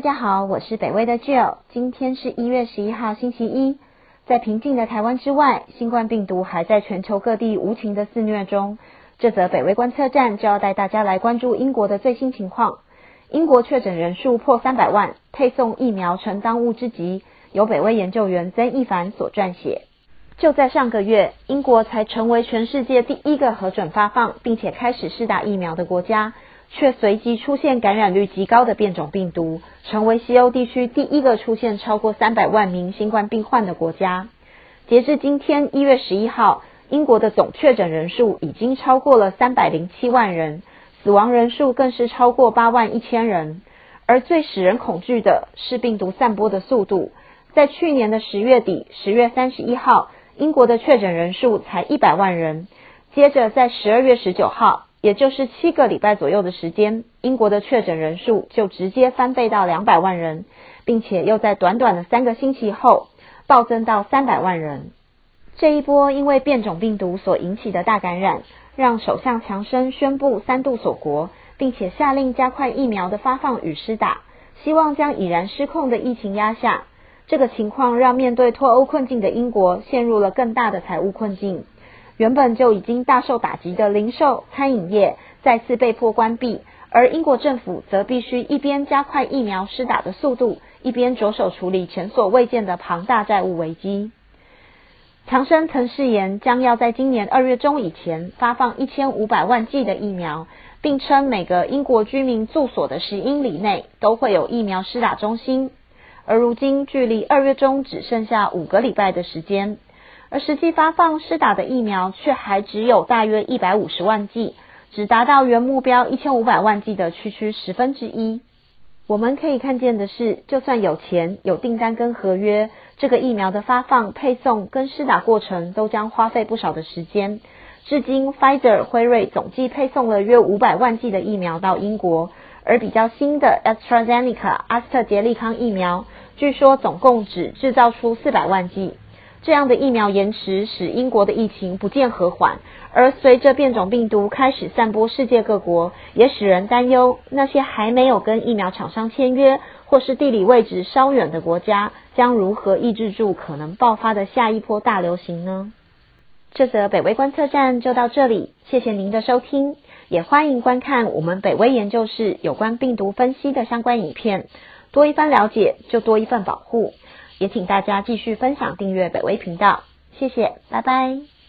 大家好，我是北威的 Jill。今天是一月十一号，星期一。在平静的台湾之外，新冠病毒还在全球各地无情的肆虐中。这则北威观测站就要带大家来关注英国的最新情况。英国确诊人数破三百万，配送疫苗成当务之急。由北威研究员曾一凡所撰写。就在上个月，英国才成为全世界第一个核准发放并且开始试打疫苗的国家。却随即出现感染率极高的变种病毒，成为西欧地区第一个出现超过三百万名新冠病患的国家。截至今天一月十一号，英国的总确诊人数已经超过了三百零七万人，死亡人数更是超过八万一千人。而最使人恐惧的是病毒散播的速度。在去年的十月底，十月三十一号，英国的确诊人数才一百万人，接着在十二月十九号。也就是七个礼拜左右的时间，英国的确诊人数就直接翻倍到两百万人，并且又在短短的三个星期后暴增到三百万人。这一波因为变种病毒所引起的大感染，让首相强生宣布三度锁国，并且下令加快疫苗的发放与施打，希望将已然失控的疫情压下。这个情况让面对脱欧困境的英国陷入了更大的财务困境。原本就已经大受打击的零售、餐饮业再次被迫关闭，而英国政府则必须一边加快疫苗施打的速度，一边着手处理前所未见的庞大债务危机。强生曾誓言将要在今年二月中以前发放一千五百万剂的疫苗，并称每个英国居民住所的十英里内都会有疫苗施打中心。而如今，距离二月中只剩下五个礼拜的时间。而实际发放施打的疫苗却还只有大约一百五十万剂，只达到原目标一千五百万剂的区区十分之一。我们可以看见的是，就算有钱、有订单跟合约，这个疫苗的发放、配送跟施打过程都将花费不少的时间。至今，Pfizer、辉瑞总计配送了约五百万剂的疫苗到英国，而比较新的 AstraZeneca 阿斯特捷利康疫苗，据说总共只制造出四百万剂。这样的疫苗延迟使英国的疫情不见和缓，而随着变种病毒开始散播世界各国，也使人担忧那些还没有跟疫苗厂商签约或是地理位置稍远的国家将如何抑制住可能爆发的下一波大流行呢？这则北威观测站就到这里，谢谢您的收听，也欢迎观看我们北威研究室有关病毒分析的相关影片，多一番了解就多一份保护。也请大家继续分享、订阅北威频道，谢谢，拜拜。